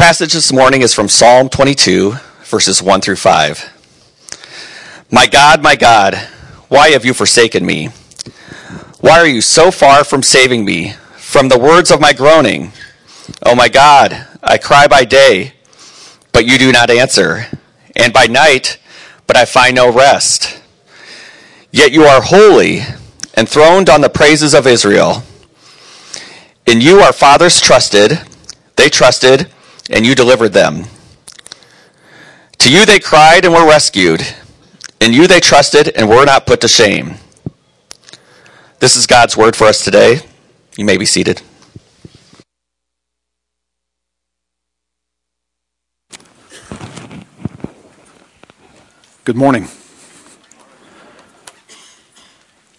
passage this morning is from Psalm 22, verses 1 through 5. My God, my God, why have you forsaken me? Why are you so far from saving me from the words of my groaning? Oh my God, I cry by day, but you do not answer, and by night, but I find no rest. Yet you are holy, enthroned on the praises of Israel. In you our fathers trusted, they trusted, and you delivered them. To you they cried and were rescued. In you they trusted and were not put to shame. This is God's word for us today. You may be seated. Good morning.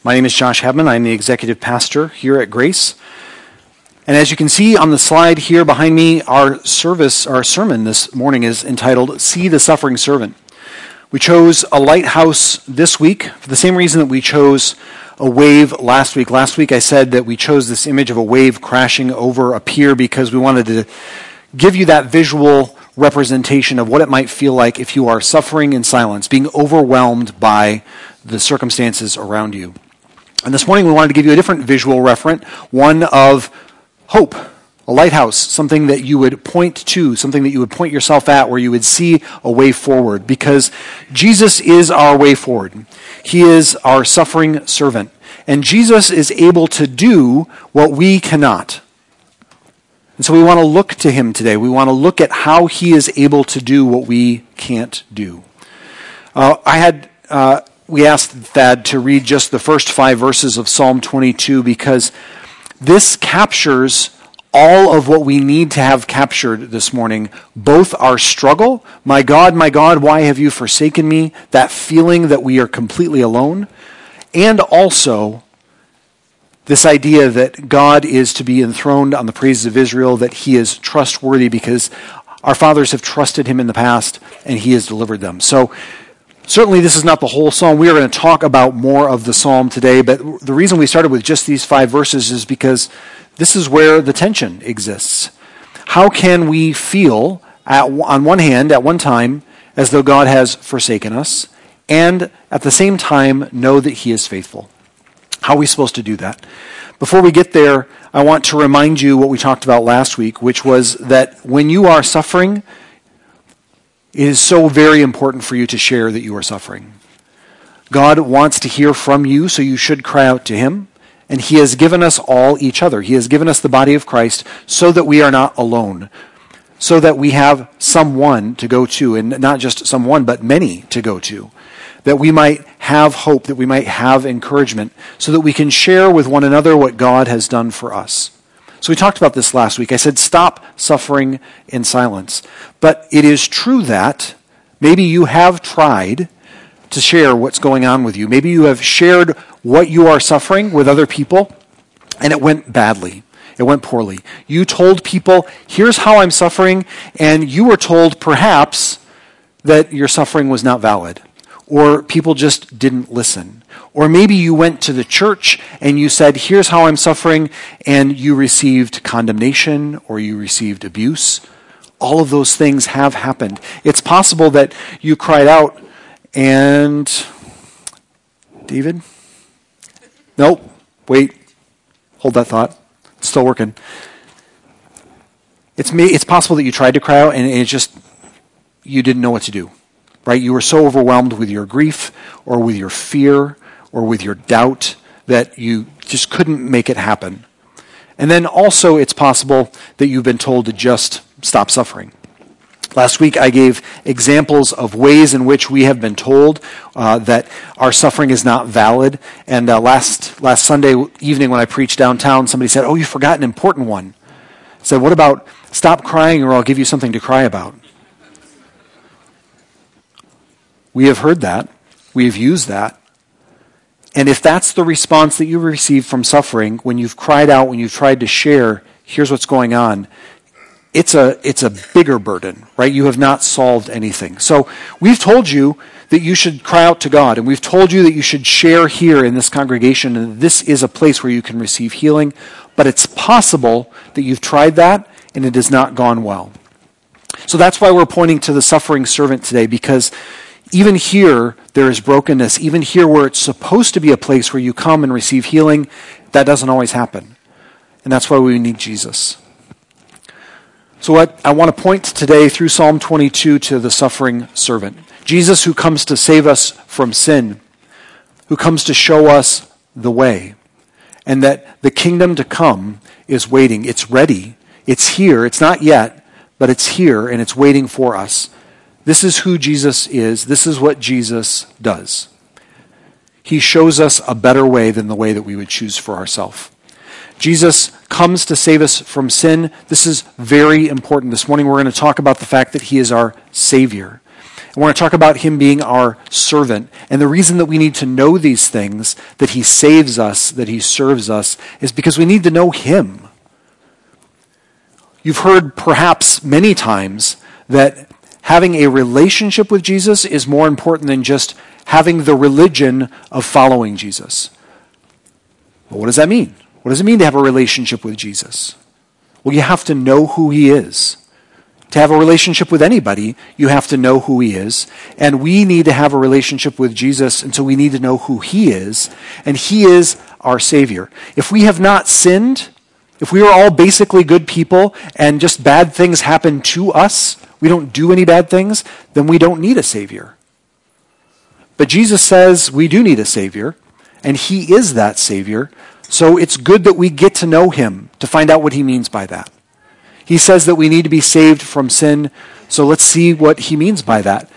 My name is Josh Hebman. I'm the executive pastor here at Grace. And as you can see on the slide here behind me, our service, our sermon this morning is entitled See the Suffering Servant. We chose a lighthouse this week for the same reason that we chose a wave last week. Last week I said that we chose this image of a wave crashing over a pier because we wanted to give you that visual representation of what it might feel like if you are suffering in silence, being overwhelmed by the circumstances around you. And this morning we wanted to give you a different visual referent, one of hope, a lighthouse, something that you would point to, something that you would point yourself at, where you would see a way forward. Because Jesus is our way forward. He is our suffering servant. And Jesus is able to do what we cannot. And so we want to look to him today. We want to look at how he is able to do what we can't do. Uh, I had. Uh, we asked Thad to read just the first five verses of Psalm 22 because this captures all of what we need to have captured this morning both our struggle, my God, my God, why have you forsaken me? That feeling that we are completely alone, and also this idea that God is to be enthroned on the praises of Israel, that he is trustworthy because our fathers have trusted him in the past and he has delivered them. So, Certainly, this is not the whole psalm. We are going to talk about more of the psalm today, but the reason we started with just these five verses is because this is where the tension exists. How can we feel, at, on one hand, at one time, as though God has forsaken us, and at the same time know that He is faithful? How are we supposed to do that? Before we get there, I want to remind you what we talked about last week, which was that when you are suffering, it is so very important for you to share that you are suffering. God wants to hear from you, so you should cry out to Him. And He has given us all each other. He has given us the body of Christ so that we are not alone, so that we have someone to go to, and not just someone, but many to go to. That we might have hope, that we might have encouragement, so that we can share with one another what God has done for us. So we talked about this last week. I said, stop suffering in silence. But it is true that maybe you have tried to share what's going on with you. Maybe you have shared what you are suffering with other people, and it went badly. It went poorly. You told people, here's how I'm suffering, and you were told perhaps that your suffering was not valid, or people just didn't listen. Or maybe you went to the church and you said, Here's how I'm suffering, and you received condemnation or you received abuse. All of those things have happened. It's possible that you cried out and. David? Nope. Wait. Hold that thought. It's still working. It's, me, it's possible that you tried to cry out and it just, you didn't know what to do right? You were so overwhelmed with your grief or with your fear or with your doubt that you just couldn't make it happen. And then also, it's possible that you've been told to just stop suffering. Last week, I gave examples of ways in which we have been told uh, that our suffering is not valid. And uh, last, last Sunday evening, when I preached downtown, somebody said, Oh, you forgot an important one. I said, What about stop crying or I'll give you something to cry about? We have heard that. We have used that. And if that's the response that you receive from suffering, when you've cried out, when you've tried to share, here's what's going on, it's a, it's a bigger burden, right? You have not solved anything. So we've told you that you should cry out to God, and we've told you that you should share here in this congregation, and this is a place where you can receive healing. But it's possible that you've tried that and it has not gone well. So that's why we're pointing to the suffering servant today, because even here there is brokenness. Even here where it's supposed to be a place where you come and receive healing, that doesn't always happen. And that's why we need Jesus. So what I want to point today through Psalm 22 to the suffering servant. Jesus who comes to save us from sin, who comes to show us the way, and that the kingdom to come is waiting. It's ready. It's here. It's not yet, but it's here and it's waiting for us. This is who Jesus is. This is what Jesus does. He shows us a better way than the way that we would choose for ourselves. Jesus comes to save us from sin. This is very important. This morning we're going to talk about the fact that he is our Savior. We're going to talk about him being our servant. And the reason that we need to know these things, that he saves us, that he serves us, is because we need to know him. You've heard perhaps many times that having a relationship with Jesus is more important than just having the religion of following Jesus. Well, what does that mean? What does it mean to have a relationship with Jesus? Well, you have to know who he is. To have a relationship with anybody, you have to know who he is. And we need to have a relationship with Jesus and so we need to know who he is. And he is our Savior. If we have not sinned, if we are all basically good people and just bad things happen to us, we don't do any bad things, then we don't need a Savior. But Jesus says we do need a Savior, and He is that Savior. So it's good that we get to know Him to find out what He means by that. He says that we need to be saved from sin, so let's see what He means by that.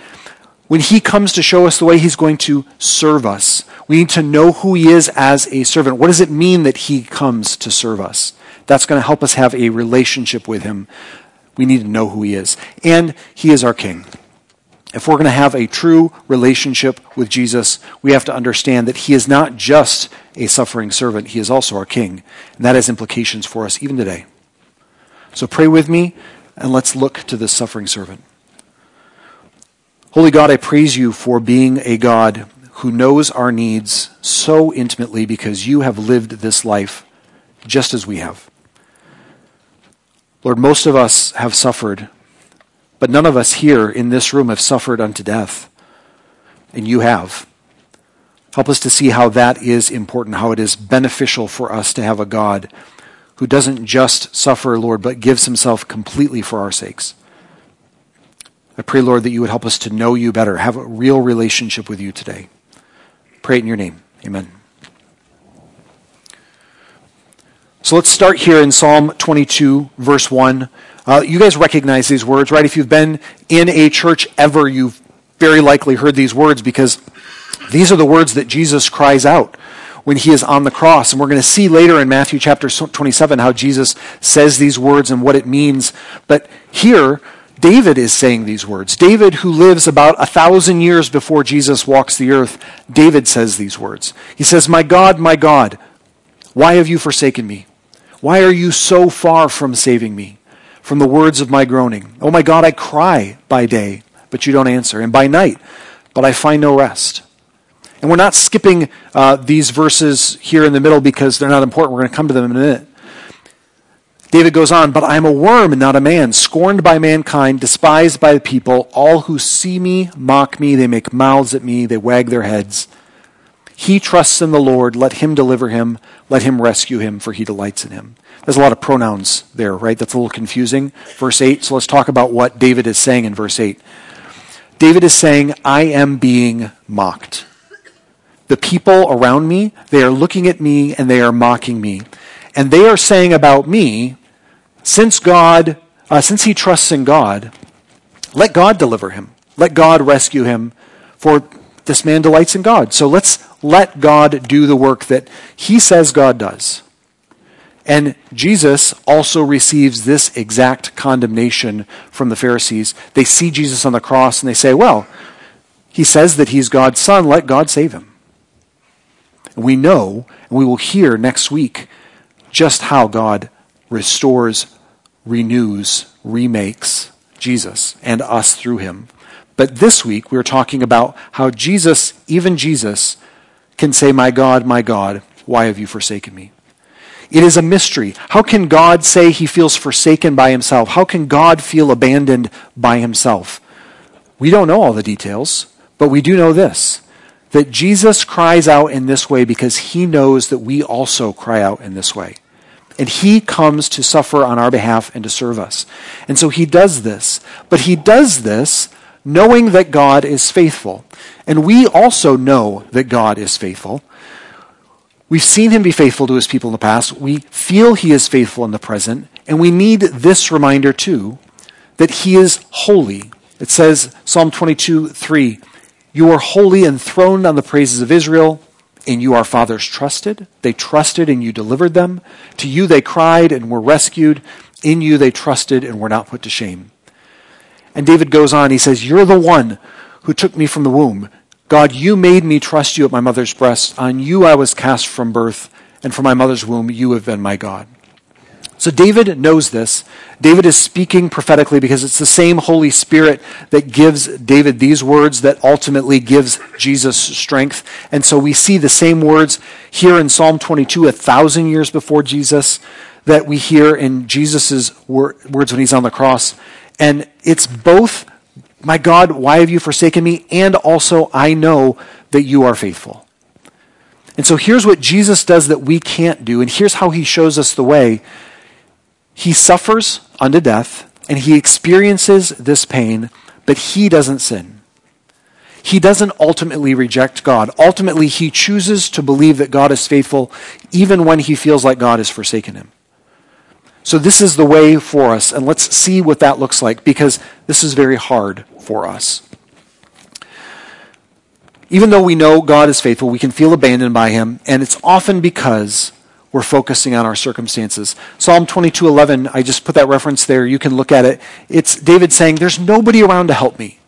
When He comes to show us the way He's going to serve us, we need to know who He is as a servant. What does it mean that He comes to serve us? That's going to help us have a relationship with Him. We need to know who He is. And He is our King. If we're going to have a true relationship with Jesus, we have to understand that He is not just a suffering servant, He is also our King. And that has implications for us even today. So pray with me, and let's look to this suffering servant. Holy God, I praise you for being a God who knows our needs so intimately because you have lived this life just as we have. Lord, most of us have suffered, but none of us here in this room have suffered unto death. And you have. Help us to see how that is important, how it is beneficial for us to have a God who doesn't just suffer, Lord, but gives himself completely for our sakes. I pray, Lord, that you would help us to know you better, have a real relationship with you today. Pray in your name. Amen. So let's start here in Psalm 22, verse 1. Uh, you guys recognize these words, right? If you've been in a church ever, you've very likely heard these words because these are the words that Jesus cries out when he is on the cross. And we're going to see later in Matthew chapter 27 how Jesus says these words and what it means. But here, David is saying these words. David, who lives about a thousand years before Jesus walks the earth, David says these words. He says, My God, my God, why have you forsaken me? Why are you so far from saving me? From the words of my groaning. Oh my God, I cry by day, but you don't answer, and by night, but I find no rest. And we're not skipping uh, these verses here in the middle because they're not important. We're going to come to them in a minute. David goes on, but I am a worm and not a man, scorned by mankind, despised by the people. All who see me mock me, they make mouths at me, they wag their heads. He trusts in the Lord. Let him deliver him. Let him rescue him, for he delights in him. There's a lot of pronouns there, right? That's a little confusing. Verse 8. So let's talk about what David is saying in verse 8. David is saying, I am being mocked. The people around me, they are looking at me and they are mocking me. And they are saying about me, since God, uh, since he trusts in God, let God deliver him. Let God rescue him, for this man delights in God. So let's let God do the work that he says God does. And Jesus also receives this exact condemnation from the Pharisees. They see Jesus on the cross and they say, well, he says that he's God's son, let God save him. And we know, and we will hear next week, just how God restores, renews, remakes Jesus and us through him. But this week, we're talking about how Jesus, even Jesus, can say, My God, my God, why have you forsaken me? It is a mystery. How can God say he feels forsaken by himself? How can God feel abandoned by himself? We don't know all the details, but we do know this that Jesus cries out in this way because he knows that we also cry out in this way. And he comes to suffer on our behalf and to serve us. And so he does this. But he does this knowing that God is faithful. And we also know that God is faithful. We've seen him be faithful to his people in the past. We feel he is faithful in the present. And we need this reminder too that he is holy. It says, Psalm 22 3, You are holy, enthroned on the praises of Israel. In you our fathers trusted. They trusted and you delivered them. To you they cried and were rescued. In you they trusted and were not put to shame. And David goes on, he says, You're the one who took me from the womb. God, you made me trust you at my mother's breast. On you I was cast from birth, and from my mother's womb you have been my God. So David knows this. David is speaking prophetically because it's the same Holy Spirit that gives David these words that ultimately gives Jesus strength. And so we see the same words here in Psalm 22, a thousand years before Jesus, that we hear in Jesus' words when he's on the cross. And it's both, my God, why have you forsaken me? And also, I know that you are faithful. And so here's what Jesus does that we can't do, and here's how he shows us the way. He suffers unto death, and he experiences this pain, but he doesn't sin. He doesn't ultimately reject God. Ultimately, he chooses to believe that God is faithful, even when he feels like God has forsaken him. So, this is the way for us, and let's see what that looks like because this is very hard for us. Even though we know God is faithful, we can feel abandoned by him, and it's often because we're focusing on our circumstances. Psalm 22:11, I just put that reference there. You can look at it. It's David saying, "There's nobody around to help me."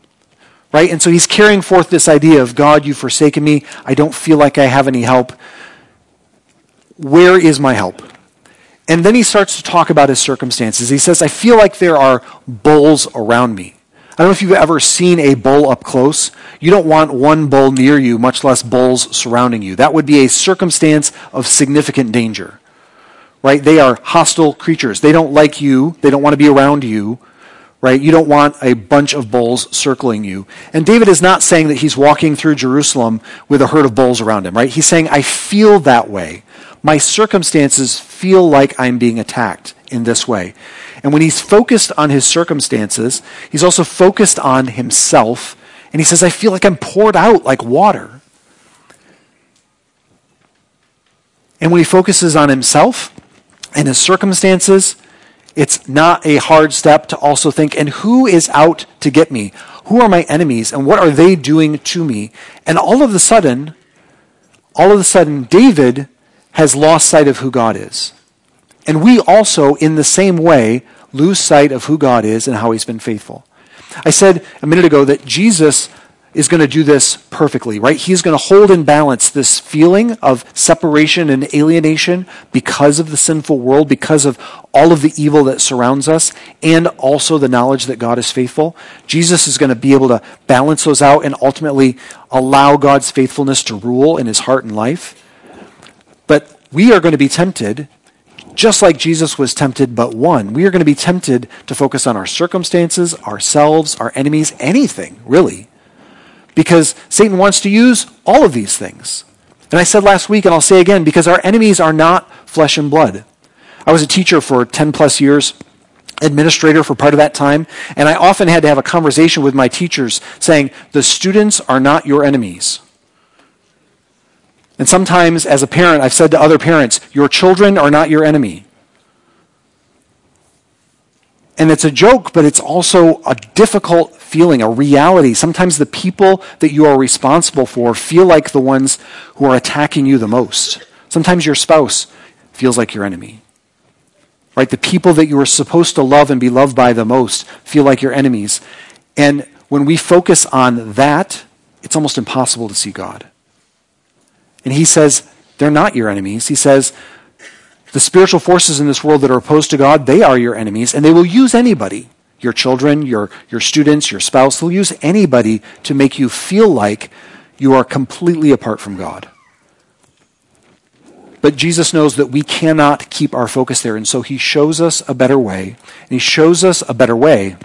Right? And so he's carrying forth this idea of God, you've forsaken me. I don't feel like I have any help. Where is my help? And then he starts to talk about his circumstances. He says, I feel like there are bulls around me. I don't know if you've ever seen a bull up close. You don't want one bull near you, much less bulls surrounding you. That would be a circumstance of significant danger. Right? They are hostile creatures. They don't like you. They don't want to be around you. Right? You don't want a bunch of bulls circling you. And David is not saying that he's walking through Jerusalem with a herd of bulls around him, right? He's saying, I feel that way my circumstances feel like I'm being attacked in this way. And when he's focused on his circumstances, he's also focused on himself. And he says, I feel like I'm poured out like water. And when he focuses on himself and his circumstances, it's not a hard step to also think, and who is out to get me? Who are my enemies? And what are they doing to me? And all of a sudden, all of a sudden, David has lost sight of who God is. And we also, in the same way, lose sight of who God is and how he's been faithful. I said a minute ago that Jesus is going to do this perfectly, right? He's going to hold in balance this feeling of separation and alienation because of the sinful world, because of all of the evil that surrounds us, and also the knowledge that God is faithful. Jesus is going to be able to balance those out and ultimately allow God's faithfulness to rule in his heart and life. But we are going to be tempted, just like Jesus was tempted but one. We are going to be tempted to focus on our circumstances, ourselves, our enemies, anything, really. Because Satan wants to use all of these things. And I said last week, and I'll say again, because our enemies are not flesh and blood. I was a teacher for 10 plus years, administrator for part of that time, and I often had to have a conversation with my teachers saying, the students are not your enemies. And sometimes, as a parent, I've said to other parents, your children are not your enemy. And it's a joke, but it's also a difficult feeling, a reality. Sometimes the people that you are responsible for feel like the ones who are attacking you the most. Sometimes your spouse feels like your enemy. Right? The people that you are supposed to love and be loved by the most feel like your enemies. And when we focus on that, it's almost impossible to see God. And he says, they're not your enemies. He says, the spiritual forces in this world that are opposed to God, they are your enemies, and they will use anybody your children, your, your students, your spouse. They'll use anybody to make you feel like you are completely apart from God. But Jesus knows that we cannot keep our focus there. And so he shows us a better way. And he shows us a better way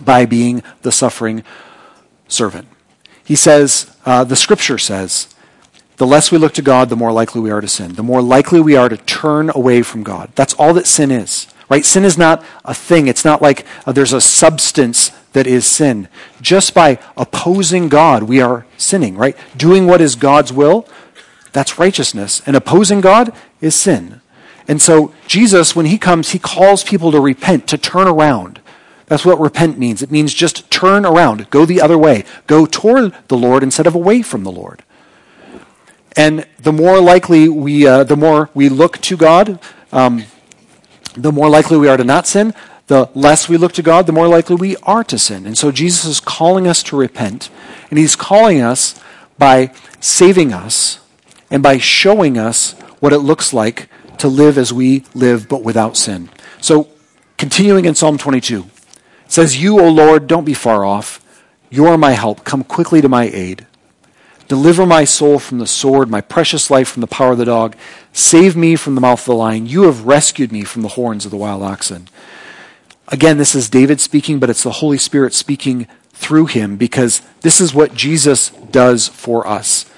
by being the suffering servant. He says, uh, the scripture says, the less we look to God, the more likely we are to sin. The more likely we are to turn away from God. That's all that sin is. Right? Sin is not a thing. It's not like uh, there's a substance that is sin. Just by opposing God, we are sinning, right? Doing what is God's will, that's righteousness. And opposing God is sin. And so Jesus, when he comes, he calls people to repent, to turn around. That's what repent means. It means just turn around, go the other way, go toward the Lord instead of away from the Lord. And the more likely we, uh, the more we look to God, um, the more likely we are to not sin. The less we look to God, the more likely we are to sin. And so Jesus is calling us to repent, and he's calling us by saving us and by showing us what it looks like to live as we live but without sin. So, continuing in Psalm 22, it says, You, O Lord, don't be far off. You are my help. Come quickly to my aid. Deliver my soul from the sword, my precious life from the power of the dog. Save me from the mouth of the lion. You have rescued me from the horns of the wild oxen. Again, this is David speaking, but it's the Holy Spirit speaking through him because this is what Jesus does for us.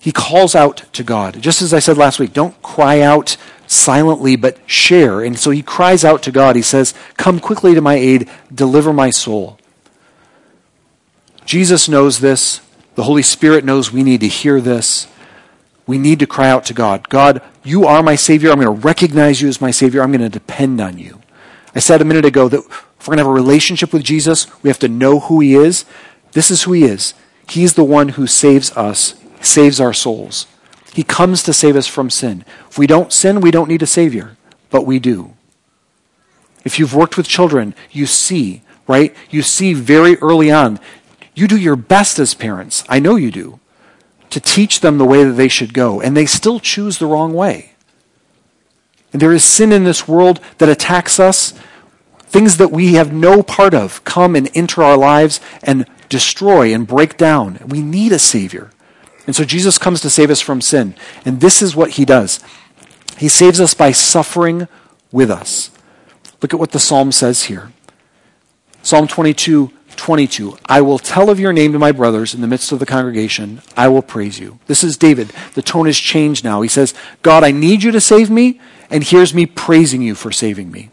He calls out to God. Just as I said last week, don't cry out silently, but share. And so he cries out to God. He says, Come quickly to my aid, deliver my soul. Jesus knows this. The Holy Spirit knows we need to hear this. We need to cry out to God God, you are my Savior. I'm going to recognize you as my Savior. I'm going to depend on you. I said a minute ago that if we're going to have a relationship with Jesus, we have to know who He is. This is who He is. He's the one who saves us saves our souls. He comes to save us from sin. If we don't sin, we don't need a Savior, but we do. If you've worked with children, you see, right? You see very early on, you do your best as parents, I know you do, to teach them the way that they should go, and they still choose the wrong way. And there is sin in this world that attacks us. Things that we have no part of come and enter our lives and destroy and break down. We need a Savior. And so Jesus comes to save us from sin. And this is what he does He saves us by suffering with us. Look at what the psalm says here Psalm 22 22. I will tell of your name to my brothers in the midst of the congregation. I will praise you. This is David. The tone has changed now. He says, God, I need you to save me, and here's me praising you for saving me.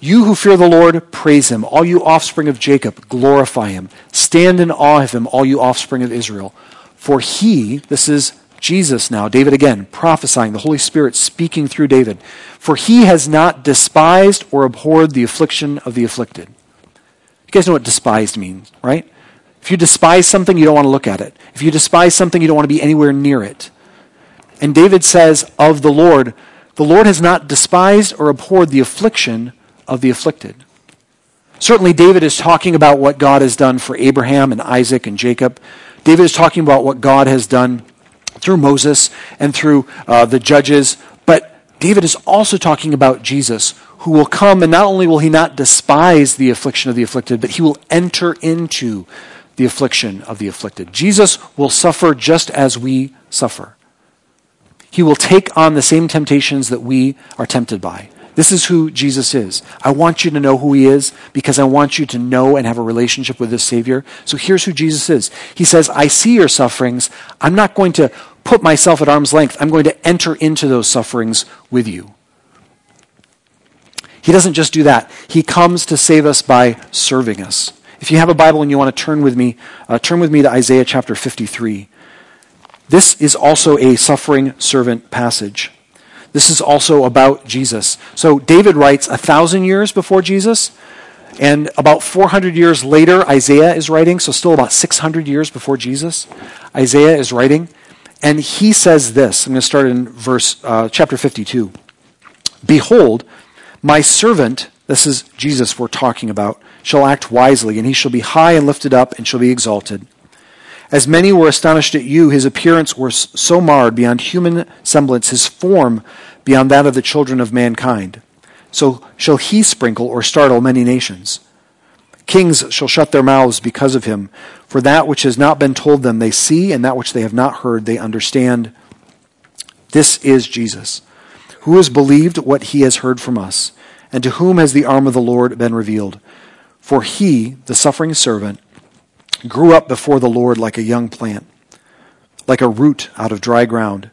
You who fear the Lord, praise him. All you offspring of Jacob, glorify him. Stand in awe of him, all you offspring of Israel. For he, this is Jesus now, David again, prophesying, the Holy Spirit speaking through David. For he has not despised or abhorred the affliction of the afflicted. You guys know what despised means, right? If you despise something, you don't want to look at it. If you despise something, you don't want to be anywhere near it. And David says of the Lord, the Lord has not despised or abhorred the affliction of the afflicted. Certainly, David is talking about what God has done for Abraham and Isaac and Jacob. David is talking about what God has done through Moses and through uh, the judges, David is also talking about Jesus, who will come, and not only will he not despise the affliction of the afflicted, but he will enter into the affliction of the afflicted. Jesus will suffer just as we suffer. He will take on the same temptations that we are tempted by. This is who Jesus is. I want you to know who he is because I want you to know and have a relationship with this Savior. So here's who Jesus is. He says, I see your sufferings. I'm not going to put myself at arm's length. I'm going to enter into those sufferings with you. He doesn't just do that. He comes to save us by serving us. If you have a Bible and you want to turn with me, uh, turn with me to Isaiah chapter 53. This is also a suffering servant passage. This is also about Jesus. So David writes a thousand years before Jesus, and about 400 years later, Isaiah is writing, so still about 600 years before Jesus, Isaiah is writing, and he says this. I'm going to start in verse uh, chapter 52. Behold, my servant, this is Jesus we're talking about, shall act wisely, and he shall be high and lifted up, and shall be exalted. As many were astonished at you, his appearance was so marred beyond human semblance, his form beyond that of the children of mankind. So shall he sprinkle or startle many nations. Kings shall shut their mouths because of him, for that which has not been told them they see, and that which they have not heard they understand. This is Jesus, who has believed what he has heard from us, and to whom has the arm of the Lord been revealed. For he, the suffering servant, grew up before the Lord like a young plant, like a root out of dry ground.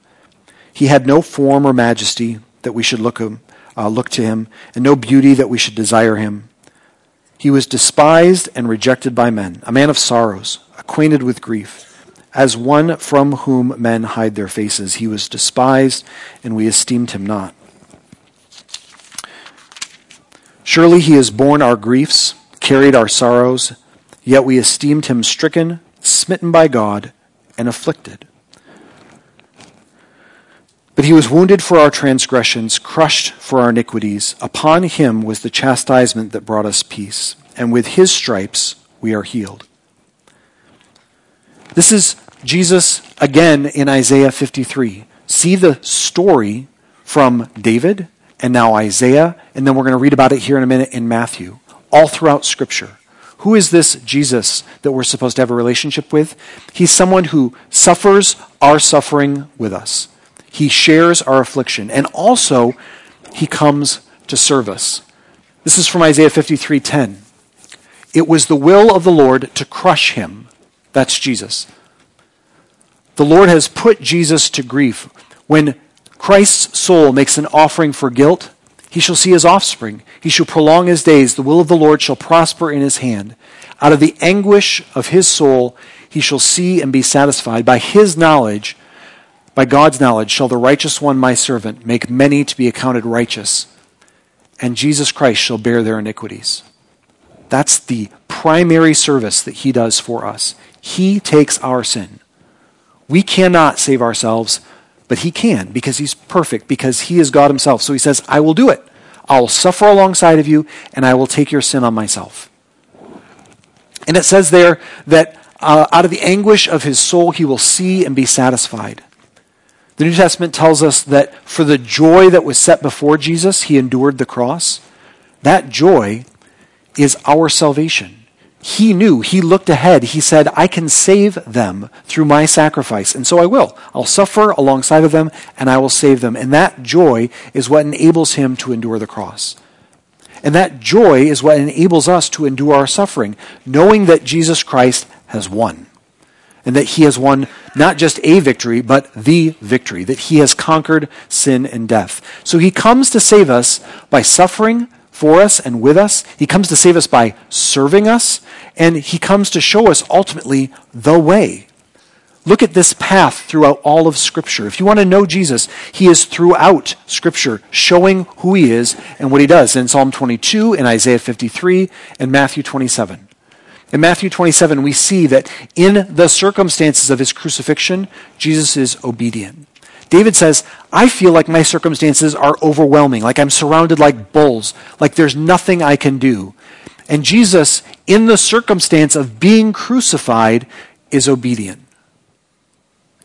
He had no form or majesty that we should look, him, uh, look to him, and no beauty that we should desire him. He was despised and rejected by men, a man of sorrows, acquainted with grief. As one from whom men hide their faces, he was despised, and we esteemed him not. Surely he has borne our griefs, carried our sorrows, yet we esteemed him stricken, smitten by God, and afflicted. But he was wounded for our transgressions, crushed for our iniquities. Upon him was the chastisement that brought us peace, and with his stripes we are healed. This is Jesus again in Isaiah 53. See the story from David and now Isaiah, and then we're going to read about it here in a minute in Matthew, all throughout Scripture. Who is this Jesus that we're supposed to have a relationship with? He's someone who suffers our suffering with us. He shares our affliction, and also he comes to serve us. This is from Isaiah 53:10. It was the will of the Lord to crush him that's Jesus. The Lord has put Jesus to grief. When Christ's soul makes an offering for guilt, he shall see his offspring. He shall prolong his days. The will of the Lord shall prosper in his hand. Out of the anguish of his soul, he shall see and be satisfied. By his knowledge, by God's knowledge, shall the righteous one, my servant, make many to be accounted righteous, and Jesus Christ shall bear their iniquities. That's the primary service that he does for us. He takes our sin. We cannot save ourselves, but he can because he's perfect, because he is God himself. So he says, I will do it. I'll suffer alongside of you, and I will take your sin on myself. And it says there that uh, out of the anguish of his soul, he will see and be satisfied. The New Testament tells us that for the joy that was set before Jesus, he endured the cross. That joy is our salvation. He knew, he looked ahead. He said, I can save them through my sacrifice, and so I will. I'll suffer alongside of them, and I will save them. And that joy is what enables him to endure the cross. And that joy is what enables us to endure our suffering, knowing that Jesus Christ has won. And that he has won not just a victory, but the victory, that he has conquered sin and death. So he comes to save us by suffering for us and with us. He comes to save us by serving us, and he comes to show us ultimately the way. Look at this path throughout all of Scripture. If you want to know Jesus, he is throughout Scripture showing who he is and what he does in Psalm 22, in Isaiah 53, and Matthew 27. In Matthew 27, we see that in the circumstances of his crucifixion, Jesus is obedient. David says, I feel like my circumstances are overwhelming, like I'm surrounded like bulls, like there's nothing I can do. And Jesus, in the circumstance of being crucified, is obedient.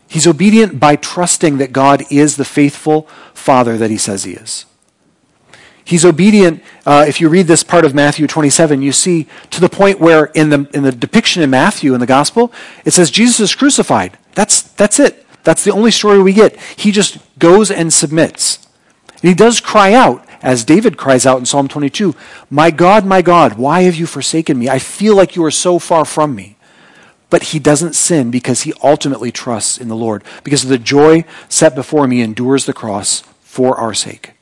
He's obedient by trusting that God is the faithful Father that he says he is. He's obedient. Uh, if you read this part of Matthew 27, you see to the point where in the, in the depiction in Matthew in the gospel, it says Jesus is crucified. That's, that's it. That's the only story we get. He just goes and submits. And he does cry out, as David cries out in Psalm 22 My God, my God, why have you forsaken me? I feel like you are so far from me. But he doesn't sin because he ultimately trusts in the Lord. Because the joy set before me endures the cross for our sake.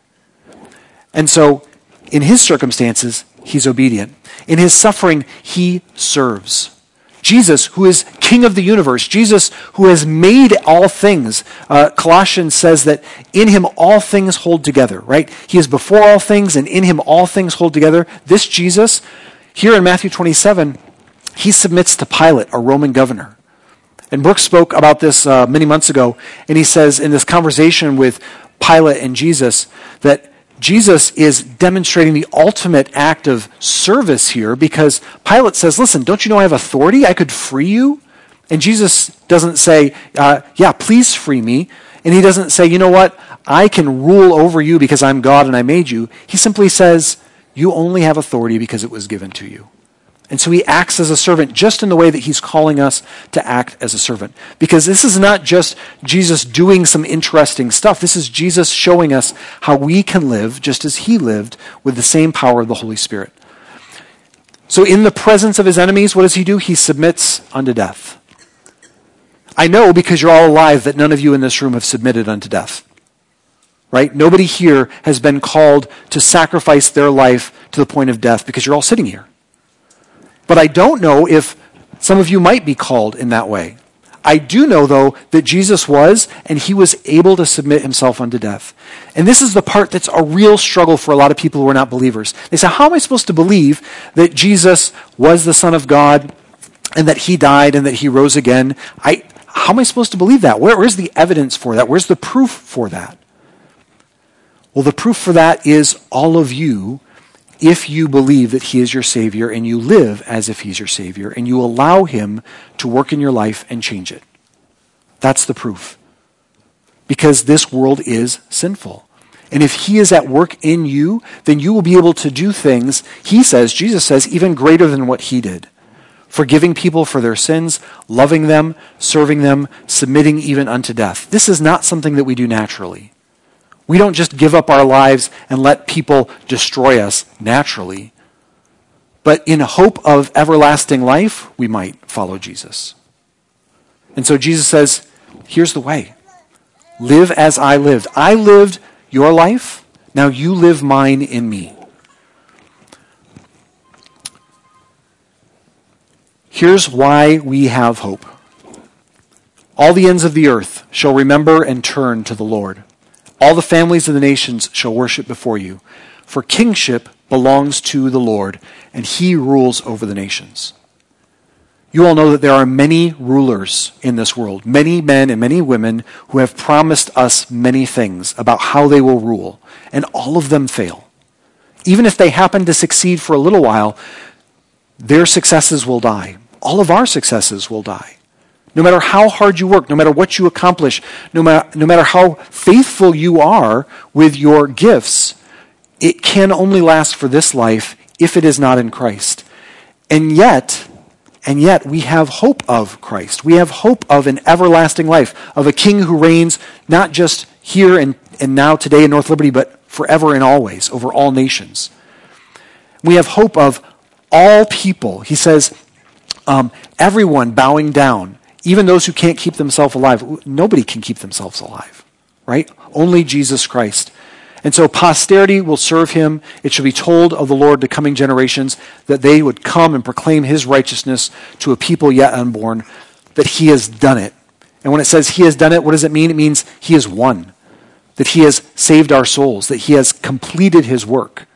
And so, in his circumstances, he's obedient. In his suffering, he serves. Jesus, who is King of the universe, Jesus, who has made all things. Uh, Colossians says that in him all things hold together, right? He is before all things, and in him all things hold together. This Jesus, here in Matthew 27, he submits to Pilate, a Roman governor. And Brooks spoke about this uh, many months ago, and he says in this conversation with Pilate and Jesus that Jesus is demonstrating the ultimate act of service here because Pilate says, Listen, don't you know I have authority? I could free you. And Jesus doesn't say, uh, Yeah, please free me. And he doesn't say, You know what? I can rule over you because I'm God and I made you. He simply says, You only have authority because it was given to you. And so he acts as a servant just in the way that he's calling us to act as a servant. Because this is not just Jesus doing some interesting stuff. This is Jesus showing us how we can live just as he lived with the same power of the Holy Spirit. So in the presence of his enemies, what does he do? He submits unto death. I know because you're all alive that none of you in this room have submitted unto death. Right? Nobody here has been called to sacrifice their life to the point of death because you're all sitting here. But I don't know if some of you might be called in that way. I do know, though, that Jesus was, and he was able to submit himself unto death. And this is the part that's a real struggle for a lot of people who are not believers. They say, How am I supposed to believe that Jesus was the Son of God and that he died and that he rose again? I, how am I supposed to believe that? Where, where's the evidence for that? Where's the proof for that? Well, the proof for that is all of you if you believe that He is your Savior and you live as if He's your Savior and you allow Him to work in your life and change it. That's the proof. Because this world is sinful. And if He is at work in you, then you will be able to do things, He says, Jesus says, even greater than what He did. Forgiving people for their sins, loving them, serving them, submitting even unto death. This is not something that we do naturally. We don't just give up our lives and let people destroy us naturally. But in hope of everlasting life, we might follow Jesus. And so Jesus says, here's the way live as I lived. I lived your life, now you live mine in me. Here's why we have hope. All the ends of the earth shall remember and turn to the Lord. All the families of the nations shall worship before you, for kingship belongs to the Lord, and he rules over the nations. You all know that there are many rulers in this world, many men and many women who have promised us many things about how they will rule, and all of them fail. Even if they happen to succeed for a little while, their successes will die. All of our successes will die. No matter how hard you work, no matter what you accomplish, no matter, no matter how faithful you are with your gifts, it can only last for this life if it is not in Christ. And yet, and yet we have hope of Christ. We have hope of an everlasting life, of a king who reigns not just here and, and now today in North Liberty, but forever and always over all nations. We have hope of all people. He says, um, everyone bowing down even those who can't keep themselves alive, nobody can keep themselves alive, right? Only Jesus Christ. And so posterity will serve him. It shall be told of the Lord to coming generations that they would come and proclaim his righteousness to a people yet unborn, that he has done it. And when it says he has done it, what does it mean? It means he has won, that he has saved our souls, that he has completed his work.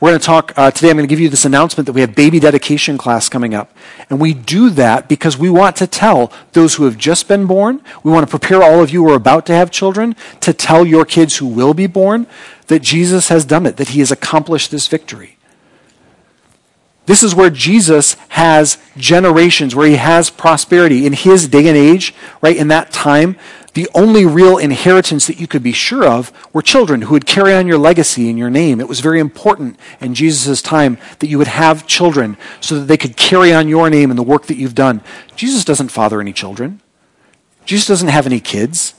We're going to talk uh, today. I'm going to give you this announcement that we have baby dedication class coming up. And we do that because we want to tell those who have just been born, we want to prepare all of you who are about to have children to tell your kids who will be born that Jesus has done it, that he has accomplished this victory. This is where Jesus has generations, where he has prosperity. In his day and age, right, in that time, the only real inheritance that you could be sure of were children who would carry on your legacy in your name. It was very important in Jesus' time that you would have children so that they could carry on your name and the work that you've done. Jesus doesn't father any children, Jesus doesn't have any kids.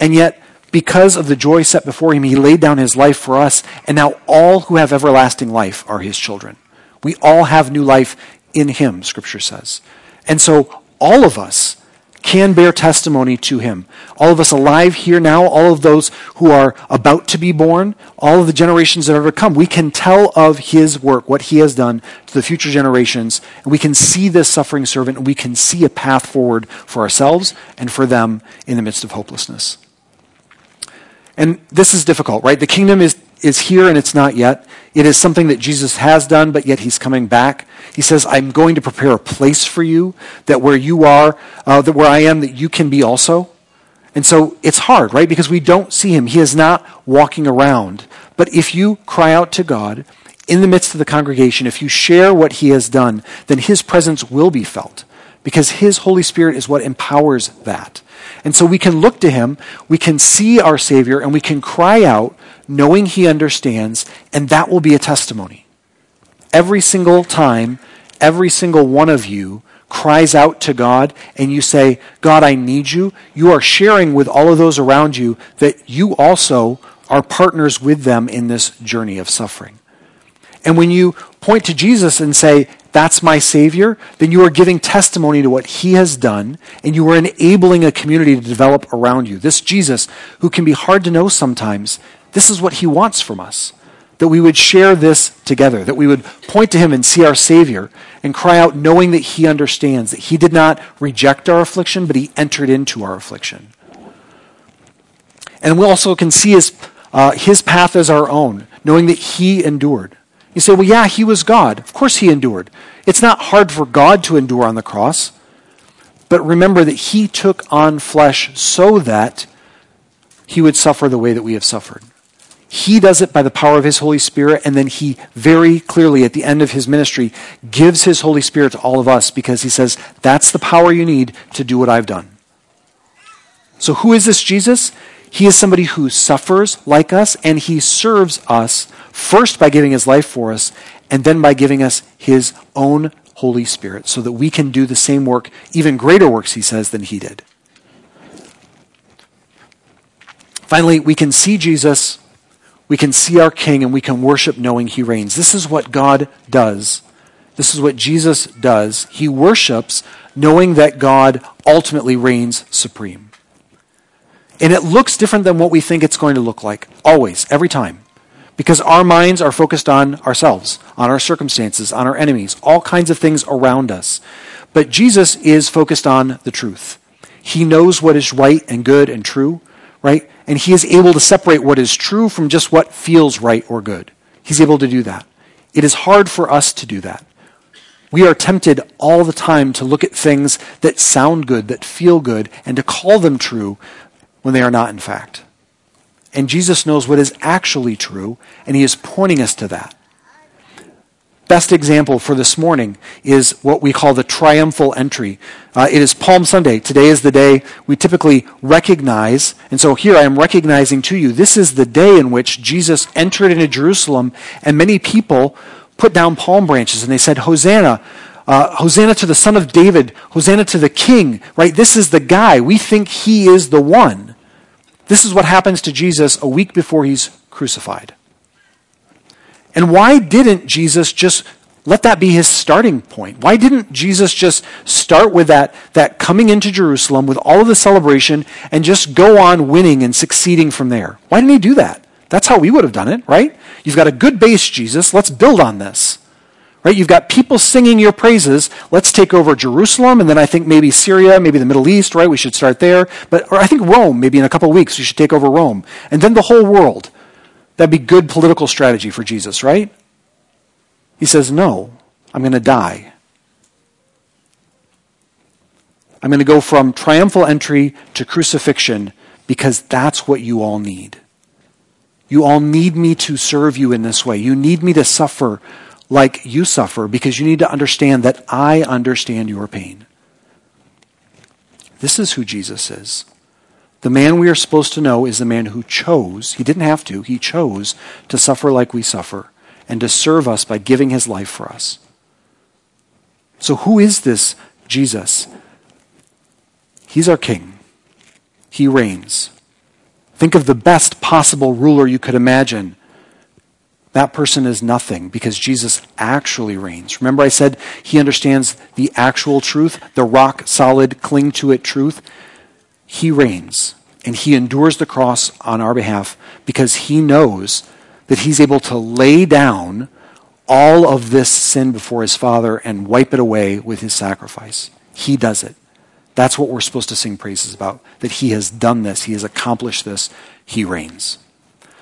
And yet, because of the joy set before him, he laid down his life for us, and now all who have everlasting life are his children. We all have new life in him, Scripture says. And so, all of us can bear testimony to him. All of us alive here now, all of those who are about to be born, all of the generations that are to come, we can tell of his work, what he has done to the future generations, and we can see this suffering servant, and we can see a path forward for ourselves and for them in the midst of hopelessness. And this is difficult, right? The kingdom is is here and it's not yet. It is something that Jesus has done, but yet he's coming back. He says, I'm going to prepare a place for you, that where you are, uh, that where I am, that you can be also. And so it's hard, right? Because we don't see him. He is not walking around. But if you cry out to God in the midst of the congregation, if you share what he has done, then his presence will be felt. Because his Holy Spirit is what empowers that. And so we can look to him, we can see our Savior, and we can cry out knowing He understands, and that will be a testimony. every single time, every single one of you cries out to God and you say, God, I need you, you are sharing with all of those around you that you also are partners with them in this journey of suffering. And when you point to Jesus and say, That's my Savior, then you are giving testimony to what He has done, and you are enabling a community to develop around you. This Jesus, who can be hard to know sometimes, this is what He wants from us. That we would share this together, that we would point to Him and see our Savior and cry out knowing that He understands, that He did not reject our affliction, but He entered into our affliction. And we also can see His, uh, his path as our own, knowing that He endured. You say, well, yeah, he was God. Of course he endured. It's not hard for God to endure on the cross. But remember that he took on flesh so that he would suffer the way that we have suffered. He does it by the power of his Holy Spirit, and then he very clearly, at the end of his ministry, gives his Holy Spirit to all of us because he says, That's the power you need to do what I've done. So, who is this Jesus? He is somebody who suffers like us, and he serves us first by giving his life for us, and then by giving us his own Holy Spirit so that we can do the same work, even greater works, he says, than he did. Finally, we can see Jesus, we can see our King, and we can worship knowing he reigns. This is what God does. This is what Jesus does. He worships knowing that God ultimately reigns supreme. And it looks different than what we think it's going to look like, always, every time because our minds are focused on ourselves, on our circumstances, on our enemies, all kinds of things around us. But Jesus is focused on the truth. He knows what is right and good and true, right? And he is able to separate what is true from just what feels right or good. He's able to do that. It is hard for us to do that. We are tempted all the time to look at things that sound good, that feel good, and to call them true when they are not, in fact. And Jesus knows what is actually true, and he is pointing us to that. Best example for this morning is what we call the triumphal entry. Uh, it is Palm Sunday. Today is the day we typically recognize, and so here I am recognizing to you this is the day in which Jesus entered into Jerusalem, and many people put down palm branches and they said, Hosanna, uh, Hosanna to the Son of David, Hosanna to the King, right? This is the guy. We think he is the one. This is what happens to Jesus a week before he's crucified. And why didn't Jesus just let that be his starting point? Why didn't Jesus just start with that, that coming into Jerusalem with all of the celebration and just go on winning and succeeding from there? Why didn't he do that? That's how we would have done it, right? You've got a good base, Jesus. Let's build on this. Right? You've got people singing your praises. Let's take over Jerusalem, and then I think maybe Syria, maybe the Middle East, right? We should start there. But, or I think Rome, maybe in a couple of weeks, we should take over Rome. And then the whole world. That'd be good political strategy for Jesus, right? He says, No, I'm going to die. I'm going to go from triumphal entry to crucifixion because that's what you all need. You all need me to serve you in this way. You need me to suffer like you suffer because you need to understand that I understand your pain. This is who Jesus is. The man we are supposed to know is the man who chose, he didn't have to, he chose to suffer like we suffer and to serve us by giving his life for us. So, who is this Jesus? He's our king. He reigns. Think of the best possible ruler you could imagine that person is nothing because Jesus actually reigns. Remember, I said he understands the actual truth, the rock solid, cling to it truth. He reigns and he endures the cross on our behalf because he knows that he's able to lay down all of this sin before his Father and wipe it away with his sacrifice. He does it. That's what we're supposed to sing praises about, that he has done this, he has accomplished this, he reigns.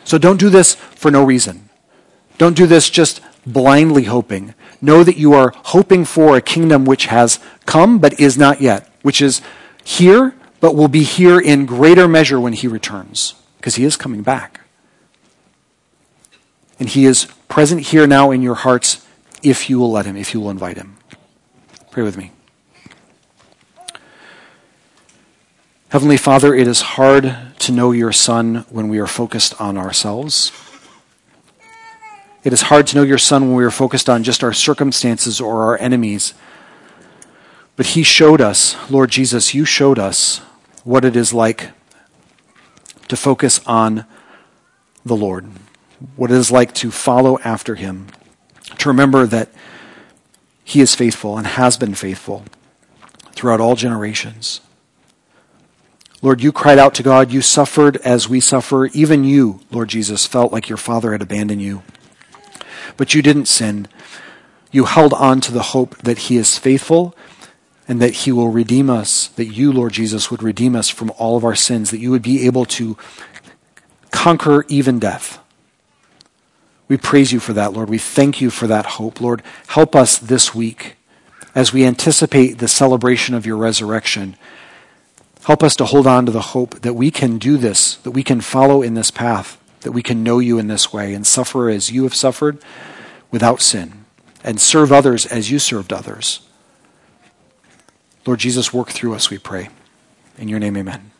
So don't do this for no reason. Don't do this just blindly hoping. Know that you are hoping for a kingdom which has come but is not yet, which is here but will be here in greater measure when he returns, because he is coming back. And he is present here now in your hearts if you will let him, if you will invite him. Pray with me. Heavenly Father, it is hard to know your Son when we are focused on ourselves. It is hard to know your Son when we are focused on just our circumstances or our enemies. But He showed us, Lord Jesus, you showed us what it is like to focus on the Lord, what it is like to follow after Him, to remember that He is faithful and has been faithful throughout all generations. Lord, you cried out to God. You suffered as we suffer. Even you, Lord Jesus, felt like your Father had abandoned you. But you didn't sin. You held on to the hope that He is faithful and that He will redeem us, that you, Lord Jesus, would redeem us from all of our sins, that you would be able to conquer even death. We praise you for that, Lord. We thank you for that hope. Lord, help us this week as we anticipate the celebration of your resurrection. Help us to hold on to the hope that we can do this, that we can follow in this path, that we can know you in this way and suffer as you have suffered without sin, and serve others as you served others. Lord Jesus, work through us, we pray. In your name, amen.